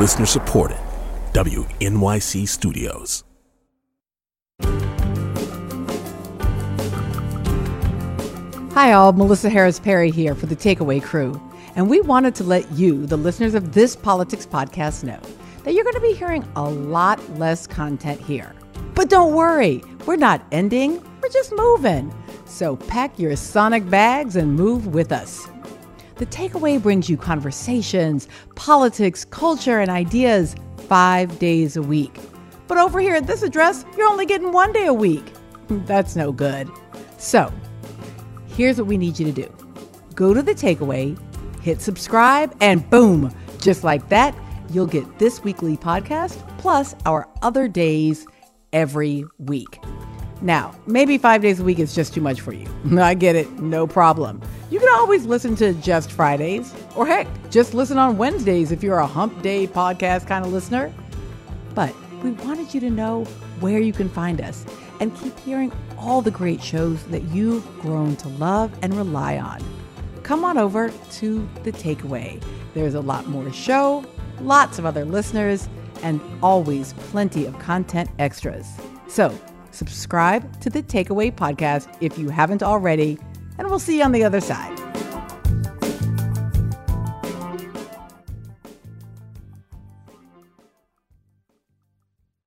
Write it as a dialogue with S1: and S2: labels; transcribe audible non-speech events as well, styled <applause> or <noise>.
S1: Listener supported. WNYC Studios.
S2: Hi, all. Melissa Harris Perry here for the Takeaway Crew. And we wanted to let you, the listeners of this politics podcast, know that you're going to be hearing a lot less content here. But don't worry, we're not ending, we're just moving. So pack your sonic bags and move with us. The takeaway brings you conversations, politics, culture, and ideas five days a week. But over here at this address, you're only getting one day a week. <laughs> That's no good. So, here's what we need you to do go to the takeaway, hit subscribe, and boom, just like that, you'll get this weekly podcast plus our other days every week. Now, maybe five days a week is just too much for you. <laughs> I get it, no problem. You can always listen to just Fridays, or heck, just listen on Wednesdays if you're a hump day podcast kind of listener. But we wanted you to know where you can find us and keep hearing all the great shows that you've grown to love and rely on. Come on over to The Takeaway. There's a lot more to show, lots of other listeners, and always plenty of content extras. So, subscribe to the Takeaway podcast if you haven't already, and we'll see you on the other side.